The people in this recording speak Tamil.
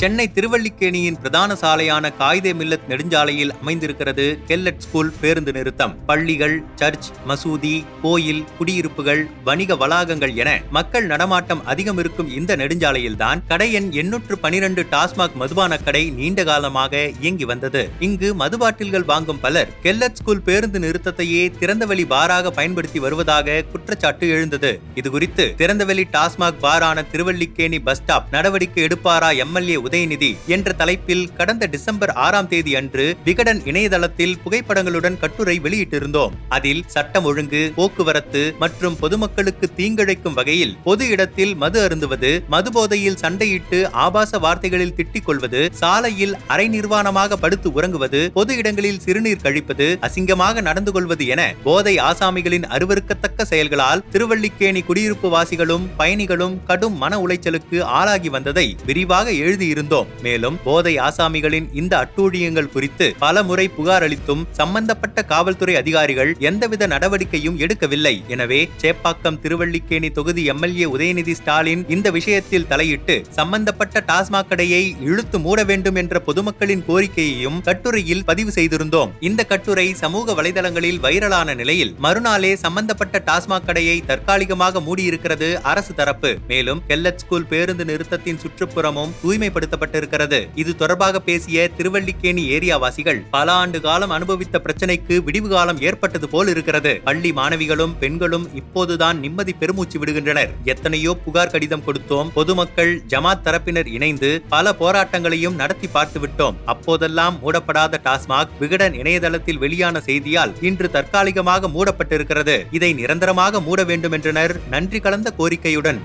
சென்னை திருவள்ளிக்கேணியின் பிரதான சாலையான காயிதே மில்லத் நெடுஞ்சாலையில் அமைந்திருக்கிறது கெல்லட் ஸ்கூல் பேருந்து நிறுத்தம். பள்ளிகள் சர்ச் மசூதி கோயில் குடியிருப்புகள் வணிக வளாகங்கள் என மக்கள் நடமாட்டம் அதிகம் இருக்கும் இந்த நெடுஞ்சாலையில்தான் கடை எண் எண்ணூற்று பனிரெண்டு டாஸ்மாக் மதுபான கடை நீண்ட காலமாக இயங்கி வந்தது. இங்கு மதுபாட்டில்கள் வாங்கும் பலர் கெல்லட் ஸ்கூல் பேருந்து நிறுத்தத்தையே திறந்தவெளி பாராக பயன்படுத்தி வருவதாக குற்றச்சாட்டு எழுந்தது. இதுகுறித்து திறந்தவெளி டாஸ்மாக் பாரான திருவள்ளிக்கேணி பஸ் ஸ்டாப் நடவடிக்கை எடுப்பாரா எம்எல்ஏ உதயநிதி என்ற தலைப்பில் கடந்த டிசம்பர் ஆறாம் தேதி அன்று விகடன் இணையதளத்தில் புகைப்படங்களுடன் கட்டுரை வெளியிட்டிருந்தோம். அதில் சட்டம் ஒழுங்கு போக்குவரத்து மற்றும் பொதுமக்களுக்கு தீங்கிழைக்கும் வகையில் பொது இடத்தில் மது அருந்துவது மது போதையில் சண்டையிட்டு ஆபாச வார்த்தைகளில் திட்டிக் கொள்வது சாலையில் அரை நிர்வாணமாக படுத்து உறங்குவது பொது இடங்களில் சிறுநீர் கழிப்பது அசிங்கமாக நடந்து கொள்வது என போதை ஆசாமிகளின் அருவருக்கத்தக்க செயல்களால் திருவல்லிக்கேணி குடியிருப்பு வாசிகளும் பயணிகளும் கடும் மன உளைச்சலுக்கு ஆளாகி வந்ததை விரிவாக இருந்தோம். மேலும் போதை ஆசாமிகளின் இந்த அட்டூழியங்கள் குறித்து பல முறை புகார் அளித்தும் சம்பந்தப்பட்ட காவல்துறை அதிகாரிகள் எந்தவித நடவடிக்கையும் எடுக்கவில்லை. எனவே சேப்பாக்கம் திருவள்ளிக்கேணி தொகுதி எம்எல்ஏ உதயநிதி ஸ்டாலின் இந்த விஷயத்தில் தலையிட்டு சம்பந்தப்பட்ட டாஸ்மாக் கடையை இழுத்து மூட வேண்டும் என்ற பொதுமக்களின் கோரிக்கையையும் கட்டுரையில் பதிவு செய்திருந்தோம். இந்த கட்டுரை சமூக வலைதளங்களில் வைரலான நிலையில் மறுநாளே சம்பந்தப்பட்ட டாஸ்மாக் கடையை தற்காலிகமாக மூடியிருக்கிறது அரசு தரப்பு. மேலும் கெல்லட் ஸ்கூல் பேருந்து நிறுத்தத்தின் சுற்றுப்புறமும் தூய்மைப்படுத்த தூய்மைப்படுத்தப்பட்டிருக்கிறது இது தொடர்பாக பேசிய திருவல்லிக்கேணி ஏரியாவாசிகள் பல ஆண்டு காலம் அனுபவித்த பிரச்சனைக்கு விடிவு காலம் ஏற்பட்டது போல் இருக்கிறது. பள்ளி மாணவிகளும் பெண்களும் இப்போதுதான் நிம்மதி பெருமூச்சு விடுகின்றனர். எத்தனையோ புகார் கடிதம் கொடுத்தோம். பொதுமக்கள் ஜமாத் தரப்பினர் இணைந்து பல போராட்டங்களையும் நடத்தி பார்த்து விட்டோம். அப்போதெல்லாம் மூடப்படாத டாஸ்மாக் விகடன் இணையதளத்தில் வெளியான செய்தியால் இன்று தற்காலிகமாக மூடப்பட்டிருக்கிறது. இதை நிரந்தரமாக மூட வேண்டும் என்றனர் நன்றி கலந்த கோரிக்கையுடன்